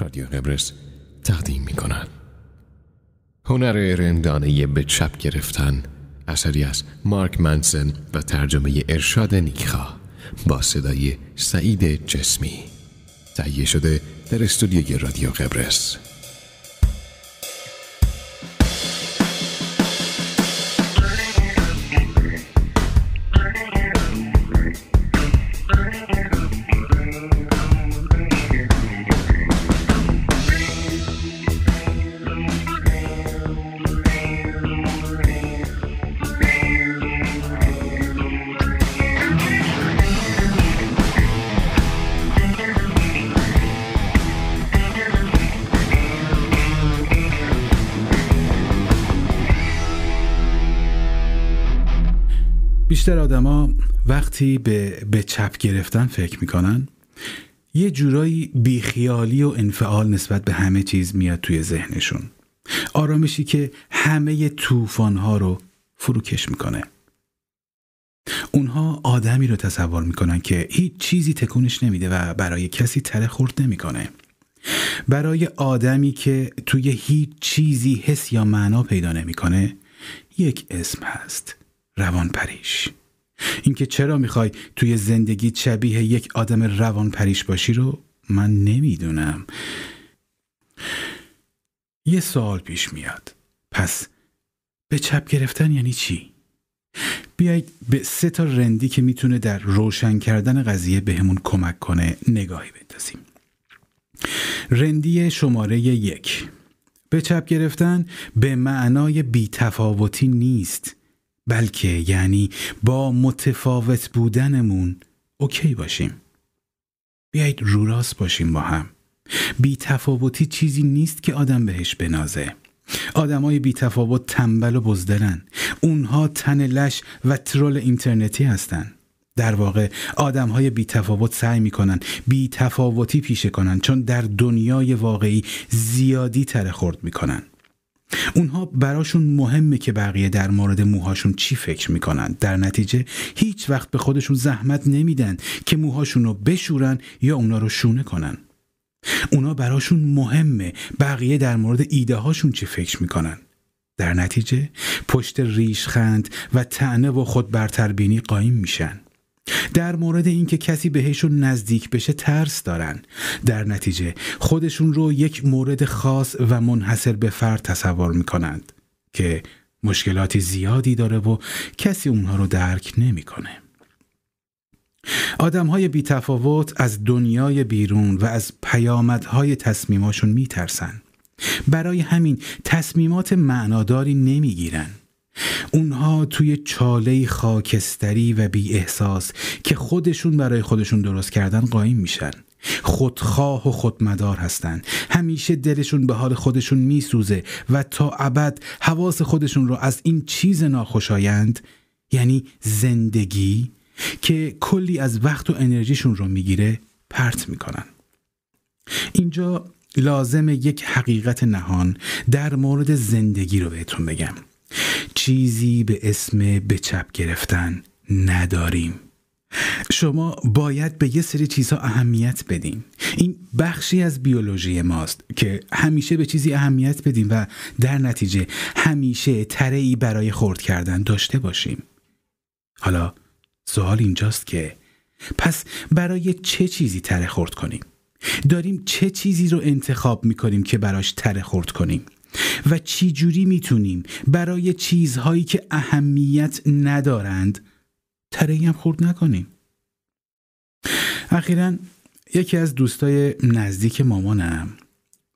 رادیو قبرس تقدیم می کند هنر رندانه به چپ گرفتن اثری از مارک منسن و ترجمه ارشاد نیکخا با صدای سعید جسمی. تهیه شده در استودیوی رادیو قبرس بیشتر آدما وقتی به, به چپ گرفتن فکر می‌کنن یه جورایی بیخیالی و انفعال نسبت به همه چیز میاد توی ذهنشون. آرامشی که همه طوفانها رو فروکش می‌کنه. اونها آدمی رو تصور می‌کنن که هیچ چیزی تکونش نمیده و برای کسی تره خورد نمی‌کنه. برای آدمی که توی هیچ چیزی حس یا معنا پیدا نمی‌کنه یک اسم هست روان پریش اینکه چرا می‌خوای توی زندگی شبیه یک آدم روان پریش باشی رو من نمی‌دونم. یه سوال پیش میاد. پس به چپ گرفتن یعنی چی؟ بیایید به سه تا رندی که می‌تونه در روشن کردن قضیه بهمون کمک کنه نگاهی بندازیم. رندی شماره یک. به چپ گرفتن به معنای بیتفاوتی نیست. بلکه یعنی با متفاوت بودنمون اوکی باشیم. بیایید رو راست باشیم با هم. بی تفاوتی چیزی نیست که آدم بهش بنازه. آدمای بی تفاوت تنبل و بزدلن اونها تن لش و ترول اینترنتی هستن. در واقع آدم های بی تفاوت سعی می‌کنن بی تفاوتی پیشه کنن چون در دنیای واقعی زیادی تره خورد می‌کنن. اونها براشون مهمه که بقیه در مورد موهاشون چی فکر می‌کنن. در نتیجه هیچ وقت به خودشون زحمت نمیدن که موهاشون رو بشورن یا اونا رو شونه کنن. اونا براشون مهمه بقیه در مورد ایده هاشون چی فکر می‌کنن. در نتیجه پشت ریشخند و تنه و خود برتربینی قایم میشن. در مورد اینکه کسی بهشون نزدیک بشه ترس دارن در نتیجه خودشون رو یک مورد خاص و منحصر به فرد تصور می‌کنند که مشکلاتی زیادی داره و کسی اونها رو درک نمی‌کنه. آدم های بی تفاوت از دنیای بیرون و از پیامدهای تصمیماشون میترسن. برای همین تصمیمات معناداری نمی‌گیرن. اونها توی چاله خاکستری و بی احساس که خودشون برای خودشون درست کردن قایم میشن. خودخواه و خودمدار هستن. همیشه دلشون به حال خودشون میسوزه و تا ابد حواس خودشون رو از این چیز ناخوشایند یعنی زندگی که کلی از وقت و انرژیشون رو می‌گیره پرت می‌کنن. اینجا لازم یک حقیقت نهان در مورد زندگی رو بهتون بگم. چیزی به اسم به چپ گرفتن نداریم. شما باید به یه سری چیزها اهمیت بدین. این بخشی از بیولوژی ماست که همیشه به چیزی اهمیت بدیم و در نتیجه همیشه تره برای خورد کردن داشته باشیم. حالا سوال اینجاست که پس برای چه چیزی تره خورد کنیم؟ داریم چه چیزی رو انتخاب می‌کنیم که براش تره خورد کنیم؟ و چی جوری می‌تونیم برای چیزهایی که اهمیت ندارند ترهی هم خورد نکنیم؟ اخیرا یکی از دوستای نزدیک مامانم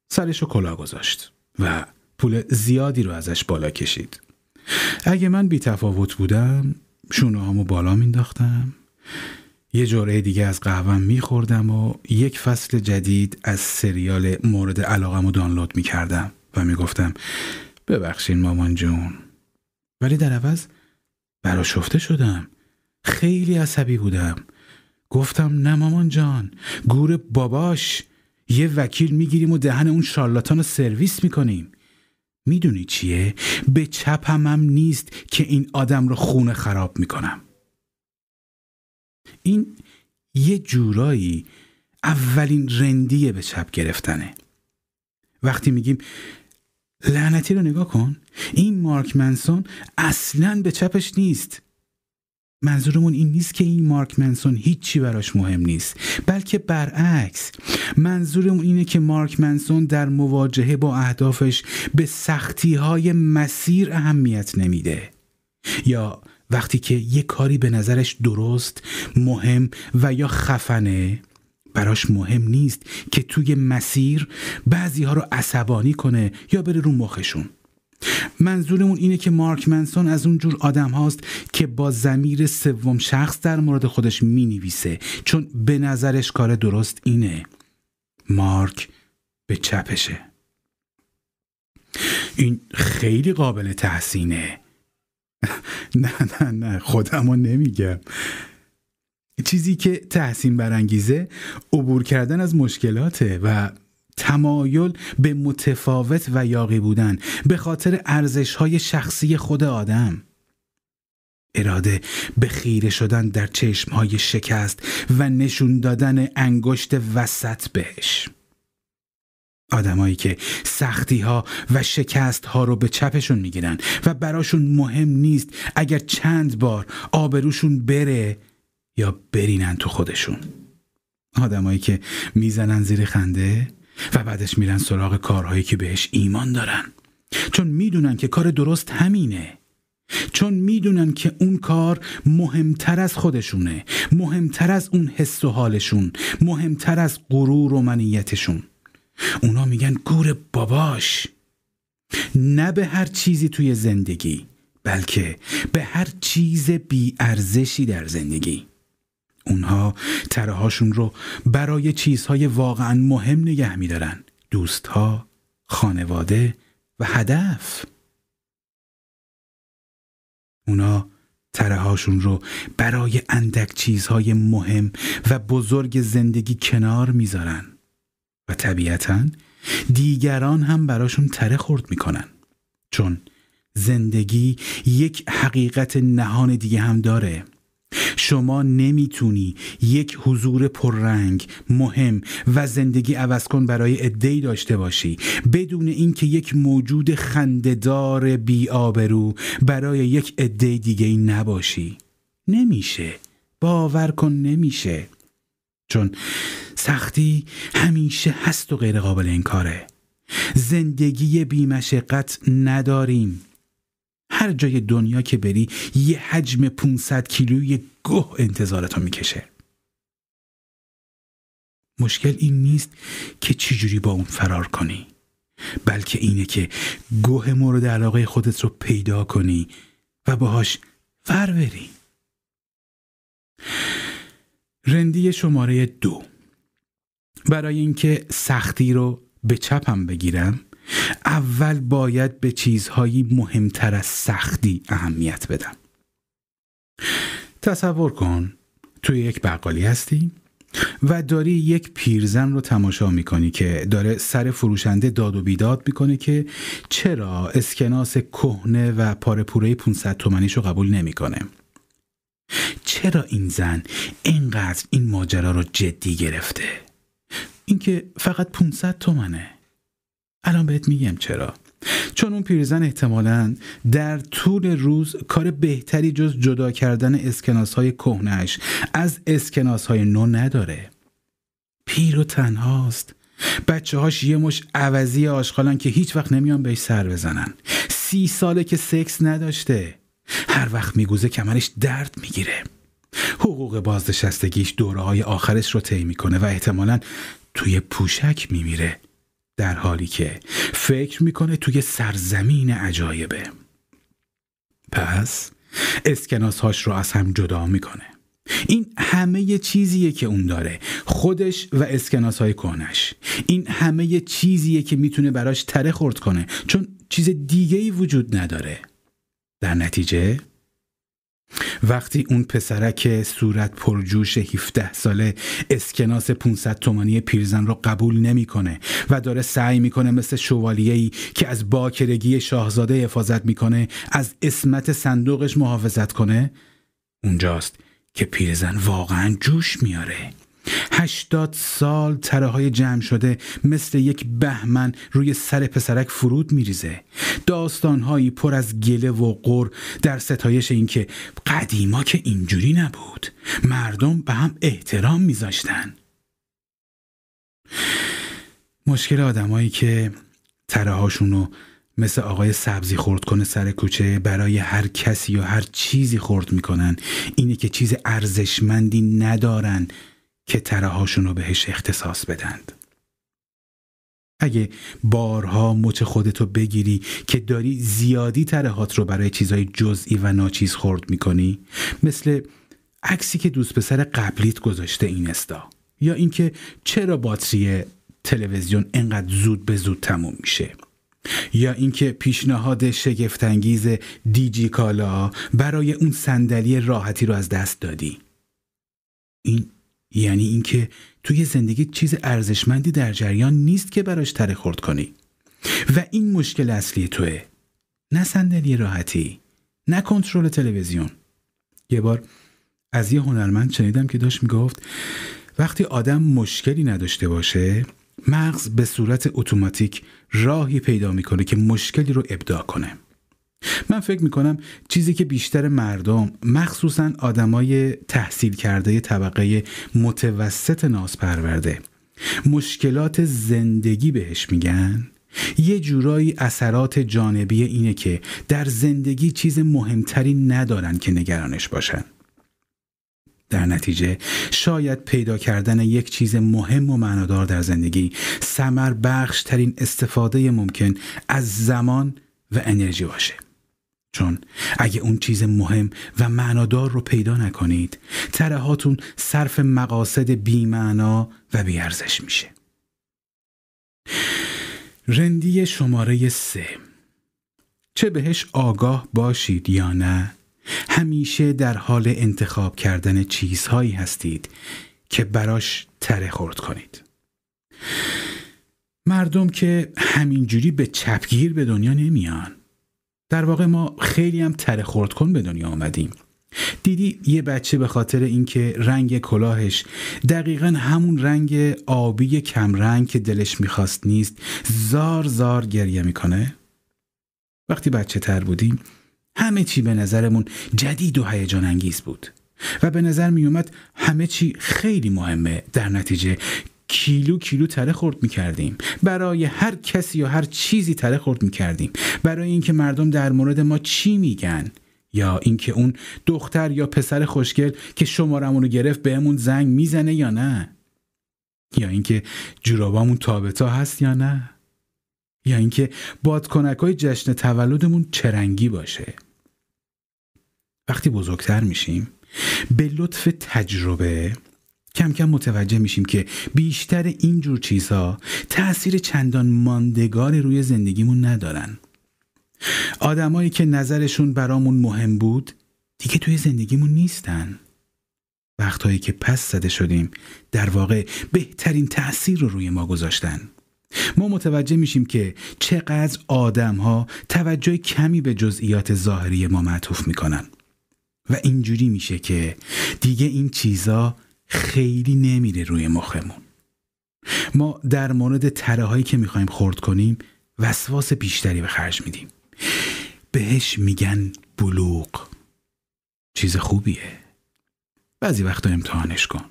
سرش رو کلا گذاشت و پول زیادی رو ازش بالا کشید. اگه من بی تفاوت بودم شونه هامو بالا مینداختم یه جوره دیگه از قهوم میخوردم و یک فصل جدید از سریال مورد علاقم رو دانلود می‌کردم. و می‌گفتم ببخشین مامان جون. ولی در عوض براشفته شدم. خیلی عصبی بودم. گفتم نه مامان جان گور باباش. یه وکیل می‌گیریم و دهن اون شارلاتان رو سرویس می‌کنیم. می‌دونی چیه؟ به چپم هم نیست که این آدم رو خونه خراب می‌کنم. این یه جورایی اولین رندیه به چپ گرفتنه. وقتی میگیم لعنتی رو نگاه کن. این مارک منسون اصلا به چپش نیست. منظورمون این نیست که این مارک منسون هیچی براش مهم نیست بلکه برعکس. منظورمون اینه که مارک منسون در مواجهه با اهدافش به سختی های مسیر اهمیت نمیده. یا وقتی که یه کاری به نظرش درست مهم و یا خفنه براش مهم نیست که توی مسیر بعضی ها رو عصبانی کنه یا بره رو مخشون. منظورمون اینه که مارک منسون از اون جور آدم هاست که با زمیر سوم شخص در مورد خودش می نویسه چون به نظرش کار درست اینه. مارک به چپشه. این خیلی قابل تحسینه. نه نه نه خودمو نمیگم. چیزی که تحسین برانگیزه عبور کردن از مشکلاته و تمایل به متفاوت و یاقی بودن به خاطر ارزش های شخصی خود آدم. اراده به خیره شدن در چشم های شکست و نشون دادن انگشت وسط بهش. آدمایی که سختی ها و شکست ها رو به چپشون می‌گیرن و براشون مهم نیست اگر چند بار آبروشون بره یا برینن تو خودشون. آدمایی که می‌زنن زیر خنده و بعدش میرن سراغ کارهایی که بهش ایمان دارن. چون می‌دونن که کار درست همینه. چون می‌دونن که اون کار مهمتر از خودشونه. مهمتر از اون حس و حالشون. مهمتر از غرور و منیتشون. اونا میگن گور باباش. نه به هر چیزی توی زندگی بلکه به هر چیز بیارزشی در زندگی. اونها ترهاشون رو برای چیزهای واقعا مهم نگه میدارن. دوستها، خانواده و هدف. اونا ترهاشون رو برای اندک چیزهای مهم و بزرگ زندگی کنار می‌ذارن و طبیعتا دیگران هم براشون تره خورد می‌کنن. چون زندگی یک حقیقت نهان دیگه هم داره. شما نمی‌تونی یک حضور پررنگ مهم و زندگی عوض کن برای عدهای داشته باشی. بدون اینکه یک موجود خندهدار بیآبرو برای یک عده دیگه ای نباشی. نمیشه. باور کن نمیشه. چون سختی همیشه هست و غیر قابل انکاره. زندگی بیمشقت نداریم. هر جای دنیا که بری یه حجم 500 کیلوی گوه انتظارتو می‌کشه. مشکل این نیست که چجوری با اون فرار کنی بلکه اینه که گوه مورد علاقه خودت رو پیدا کنی و باهاش فر بری. رندی شماره دو. برای اینکه سختی رو به چپم بگیرم اول باید به چیزهایی مهمتر از سختی اهمیت بدم. تصور کن توی یک بقالی هستی و داری یک پیرزن رو تماشا می‌کنی که داره سر فروشنده داد و بیداد می‌کنه که چرا اسکناس کهنه و پارپوره 500 تومنیش رو قبول نمی‌کنه؟ چرا این زن اینقدر این ماجرا رو جدی گرفته؟ اینکه فقط 500 تومنه. الان بهت میگم چرا. چون اون پیرزن احتمالا در طول روز کار بهتری جز جدا کردن اسکناس های کهنش از اسکناس های نو نداره. پیر و تنهاست. بچه هاش یه مش عوضی آشغالن که هیچ وقت نمیان بهش سر بزنن. سی ساله که سکس نداشته. هر وقت میگوزه کمرش درد می‌گیره. حقوق بازنشستگیش دوره های آخرش رو طی می‌کنه و احتمالا توی پوشک میمیره. در حالی که فکر می‌کنه توی سرزمین عجایبه. پس اسکناس هاش رو از هم جدا می‌کنه. این همه چیزیه که اون داره. خودش و اسکناس های کنش این همه چیزیه که می‌تونه براش تره خورد کنه. چون چیز دیگه ای وجود نداره. در نتیجه وقتی اون پسرک صورت پرجوش 17 ساله اسکناس 500 تومانی پیرزن رو قبول نمی‌کنه و داره سعی می‌کنه مثل شوالیه‌ای که از باکرگی شاهزاده حفاظت می‌کنه از اسمت صندوقش محافظت کنه اونجاست که پیرزن واقعا جوش میاره هشتاد سال تره های جمع شده مثل یک بهمن روی سر پسرک فرود میریزه. داستانهایی پر از گله و قر در ستایش اینکه قدیما که اینجوری نبود. مردم به هم احترام میذاشتن. مشکل آدمایی که تره هاشونو مثل آقای سبزی خورد کنه سر کوچه برای هر کسی یا هر چیزی خورد می‌کنن اینه که چیز ارزشمندی ندارن. که تره هاشون رو بهش اختصاص بدند. اگه بارها مچ خودتو بگیری که داری زیادی ترهات رو برای چیزای جزئی و ناچیز خورد می‌کنی مثل عکسی که دوست پسر قبلیت گذاشته این استا یا اینکه چرا باتری تلویزیون انقدر زود به زود تموم میشه یا اینکه پیشنهاد شگفتانگیز دیجی کالا برای اون صندلی راحتی رو از دست دادی. این یعنی اینکه توی زندگی چیز ارزشمندی در جریان نیست که براش تره خورد کنی. و این مشکل اصلی توه. نه صندلی راحتی نه کنترل تلویزیون. یه بار از یه هنرمند شنیدم که داشت می‌گفت وقتی آدم مشکلی نداشته باشه مغز به صورت اتوماتیک راهی پیدا می‌کنه که مشکلی رو ابداع کنه. من فکر می‌کنم چیزی که بیشتر مردم مخصوصا آدمای تحصیل کرده طبقه متوسط ناز پرورده مشکلات زندگی بهش میگن. یه جورایی اثرات جانبی اینه که در زندگی چیز مهمتری ندارن که نگرانش باشن. در نتیجه شاید پیدا کردن یک چیز مهم و معنادار در زندگی سمر بخش ترین استفاده ممکن از زمان و انرژی باشه. چون اگه اون چیز مهم و معنادار رو پیدا نکنید ترهاتون صرف مقاصد بیمعنا و بیارزش میشه. رندی شماره سه. چه بهش آگاه باشید یا نه همیشه در حال انتخاب کردن چیزهایی هستید که براش تره خورد کنید. مردم که همینجوری به چپگیر به دنیا نمیان. در واقع ما خیلی هم تره خورد کن به دنیا آمدیم. دیدی یه بچه به خاطر اینکه رنگ کلاهش دقیقا همون رنگ آبی کمرنگ که دلش می‌خواست نیست زار زار گریه می‌کنه؟ وقتی بچه تر بودیم همه چی به نظرمون جدید و هیجان انگیز بود. و به نظر می اومد همه چی خیلی مهمه در نتیجه کیلو کیلو تره خورد می کردیم برای هر کسی یا هر چیزی تره خورد می کردیم برای اینکه مردم در مورد ما چی میگن؟ یا اینکه اون دختر یا پسر خوشگل که شمارمون رو گرفت بهمون زنگ می‌زنه یا نه؟ یا اینکه جورابامون تابتا هست یا نه؟ یا اینکه بادکنک های جشن تولدمون چرنگی باشه؟ وقتی بزرگتر میشیم به لطف تجربه کم کم متوجه میشیم که بیشتر اینجور چیزها تأثیر چندان ماندگاری روی زندگیمون ندارن. آدمایی که نظرشون برامون مهم بود دیگه توی زندگیمون نیستن. وقتهایی که پس زده شدیم در واقع بهترین تأثیر رو روی ما گذاشتن. ما متوجه میشیم که چقدر آدم ها توجه کمی به جزئیات ظاهری ما معطوف می‌کنن. و اینجوری میشه که دیگه این چیزا خیلی نمیره روی مخمون. ما در مورد تره که می‌خوایم خورد کنیم وسواس بیشتری به خرج میدیم. بهش میگن بلوغ. چیز خوبیه. بعضی وقتا امتحانش کن.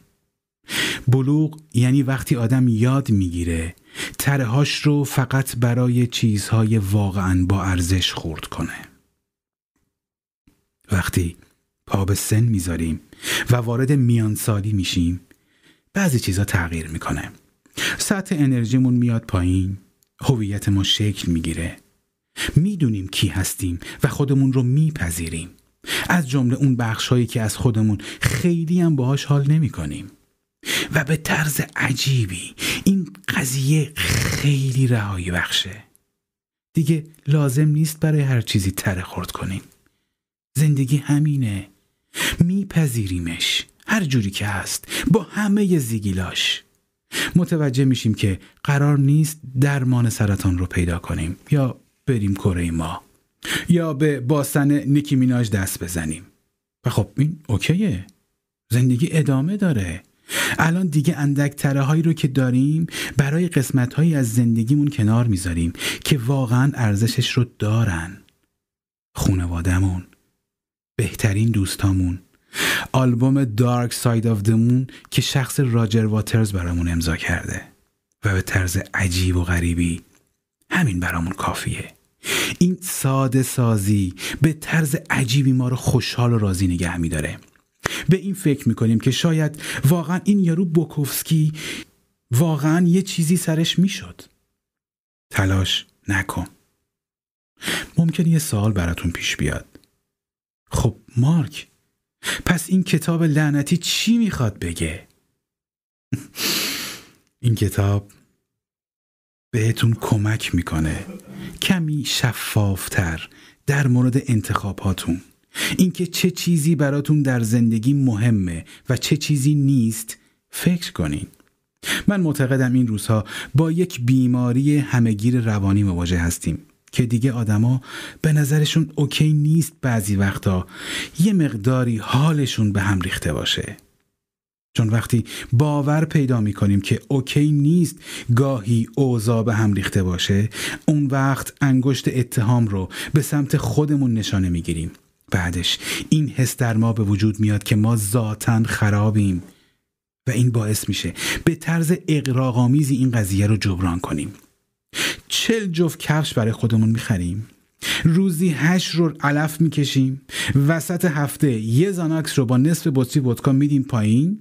بلوغ یعنی وقتی آدم یاد می‌گیره ترهاش رو فقط برای چیزهای واقعا با ارزش خورد کنه. وقتی پا به سن می‌ذاریم و وارد میانسالی میشیم. بعضی چیزا تغییر می‌کنه. سطح انرژیمون میاد پایین. هویت ما شکل می‌گیره. می‌دونیم کی هستیم و خودمون رو میپذیریم. از جمله اون بخشهایی که از خودمون خیلی هم باهاش حال نمی کنیم. و به طرز عجیبی این قضیه خیلی رهایی بخشه. دیگه لازم نیست برای هر چیزی تره خورد کنیم. زندگی همینه. میپذیریمش. هر جوری که هست. با همه زیگیلاش. متوجه میشیم که قرار نیست درمان سرطان رو پیدا کنیم. یا بریم کره ما. یا به باسن نیکی میناج دست بزنیم. و خب این اوکیه. زندگی ادامه داره. الان دیگه اندک تره هایی رو که داریم برای قسمت هایی از زندگیمون کنار می‌ذاریم که واقعا ارزشش رو دارن. خونوادمون بهترین دوستامون. آلبوم Dark Side of the Moon که شخص راجر واترز برامون امضا کرده و به طرز عجیب و غریبی همین برامون کافیه. این ساده سازی به طرز عجیبی ما رو خوشحال و راضی نگه میداره. به این فکر می‌کنیم که شاید واقعا این یارو بوکوفسکی واقعا یه چیزی سرش می‌شد. تلاش نکن. ممکن یه سوال براتون پیش بیاد. خب مارک پس این کتاب لعنتی چی می‌خواد بگه؟ این کتاب بهتون کمک می‌کنه. کمی شفافتر در مورد انتخاباتون اینکه چه چیزی براتون در زندگی مهمه و چه چیزی نیست فکر کنین. من معتقدم این روزها با یک بیماری همگیر روانی مواجه هستیم. که دیگه آدما به نظرشون اوکی نیست بعضی وقتا. یه مقداری حالشون به هم ریخته باشه. چون وقتی باور پیدا می کنیم که اوکی نیست گاهی اوضاع به هم ریخته باشه اون وقت انگشت اتهام رو به سمت خودمون نشانه می گیریم بعدش این حس در ما به وجود میاد که ما ذاتا خرابیم. و این باعث میشه به طرز اقراغامیزی این قضیه رو جبران کنیم. چل جفت کفش برای خودمون می‌خریم. روزی هشت رو علف می‌کشیم. وسط هفته یه زاناکس رو با نصف بطری ودکا میدیم پایین.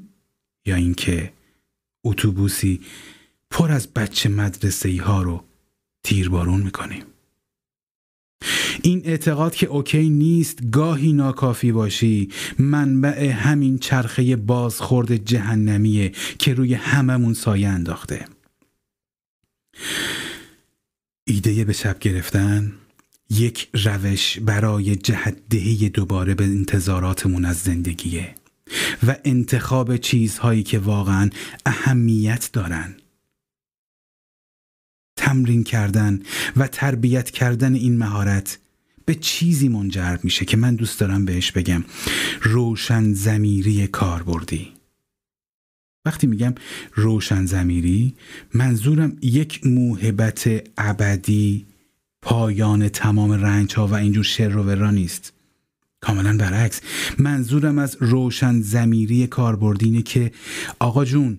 یا اینکه اتوبوسی پر از بچه مدرسه ای ها رو تیربارون می‌کنیم. این اعتقاد که اوکی نیست گاهی ناکافی باشی. منبع همین چرخه بازخورد جهنمیه که روی هممون سایه انداخته. ایده به شب گرفتن یک روش برای جهدهی دوباره به انتظاراتمون از زندگیه و انتخاب چیزهایی که واقعا اهمیت دارن. تمرین کردن و تربیت کردن این مهارت به چیزی منجر میشه که من دوست دارم بهش بگم روشن زمیری کاربردی. وقتی میگم روشن زمیری منظورم یک موهبت ابدی پایان تمام رنج ها و اینجور شر و ورا نیست. کاملا برعکس. منظورم از روشن زمیری کاربردینه که آقا جون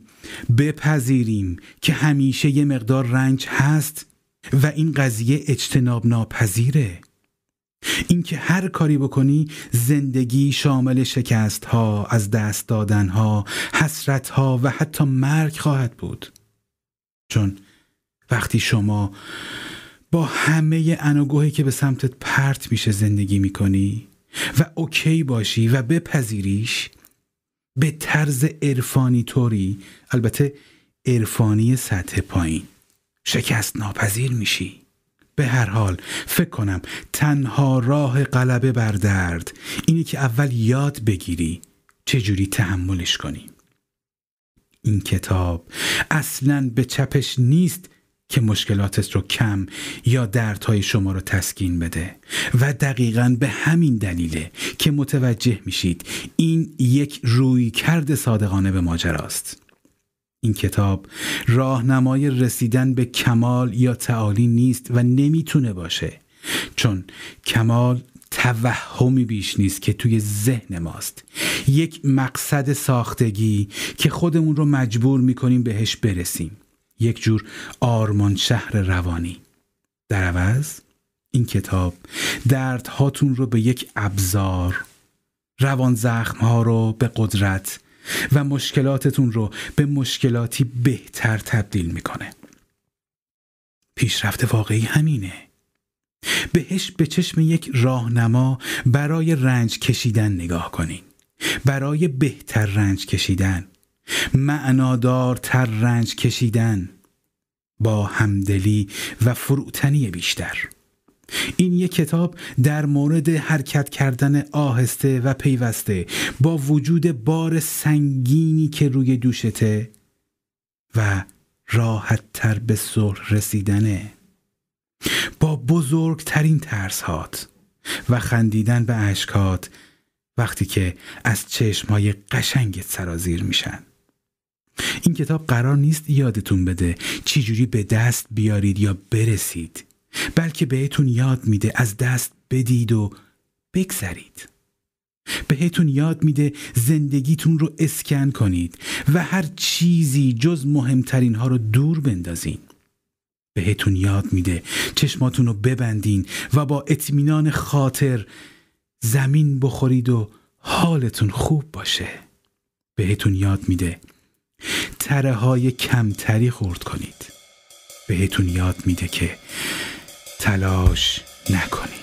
بپذیریم که همیشه یه مقدار رنج هست و این قضیه اجتناب ناپذیره. اینکه هر کاری بکنی زندگی شامل شکست ها از دست دادن ها حسرت ها و حتی مرگ خواهد بود. چون وقتی شما با همه انوگوهی که به سمتت پرت میشه زندگی می‌کنی و اوکی باشی و بپذیریش به طرز عرفانی طوری البته عرفانی سطح پایین شکست ناپذیر میشی. به هر حال فکر کنم تنها راه غلبه بر درد اینی که اول یاد بگیری چجوری تحملش کنی. این کتاب اصلا به چپش نیست که مشکلاتت رو کم یا دردهای شما رو تسکین بده و دقیقا به همین دلیله که متوجه میشید این یک روی کرد صادقانه به ماجراست. این کتاب راهنمای رسیدن به کمال یا تعالی نیست و نمی‌تونه باشه چون کمال توهمی بیش نیست که توی ذهن ماست. یک مقصد ساختگی که خودمون رو مجبور می‌کنیم بهش برسیم. یک جور آرمان شهر روانی. در عوض این کتاب دردهاتون رو به یک ابزار روان زخم ها رو به قدرت و مشکلاتتون رو به مشکلاتی بهتر تبدیل می‌کنه. پیشرفت واقعی همینه. بهش به چشم یک راهنما برای رنج کشیدن نگاه کنین. برای بهتر رنج کشیدن. معنادارتر رنج کشیدن. با همدلی و فروتنی بیشتر. این یک کتاب در مورد حرکت کردن آهسته و پیوسته با وجود بار سنگینی که روی دوشته و راحت تر به صلح رسیدنه. با بزرگترین ترسهات و خندیدن به اشکات وقتی که از چشمهای قشنگت سرازیر میشن. این کتاب قرار نیست یادتون بده چجوری به دست بیارید یا برسید. بلکه بهتون یاد میده از دست بدید و بگذرید. بهتون یاد میده زندگیتون رو اسکن کنید و هر چیزی جز مهمترین ها رو دور بندازین. بهتون یاد میده چشماتون رو ببندین و با اطمینان خاطر زمین بخورید و حالتون خوب باشه. بهتون یاد میده تره های کمتری خورد کنید. بهتون یاد میده که تلاش نکنید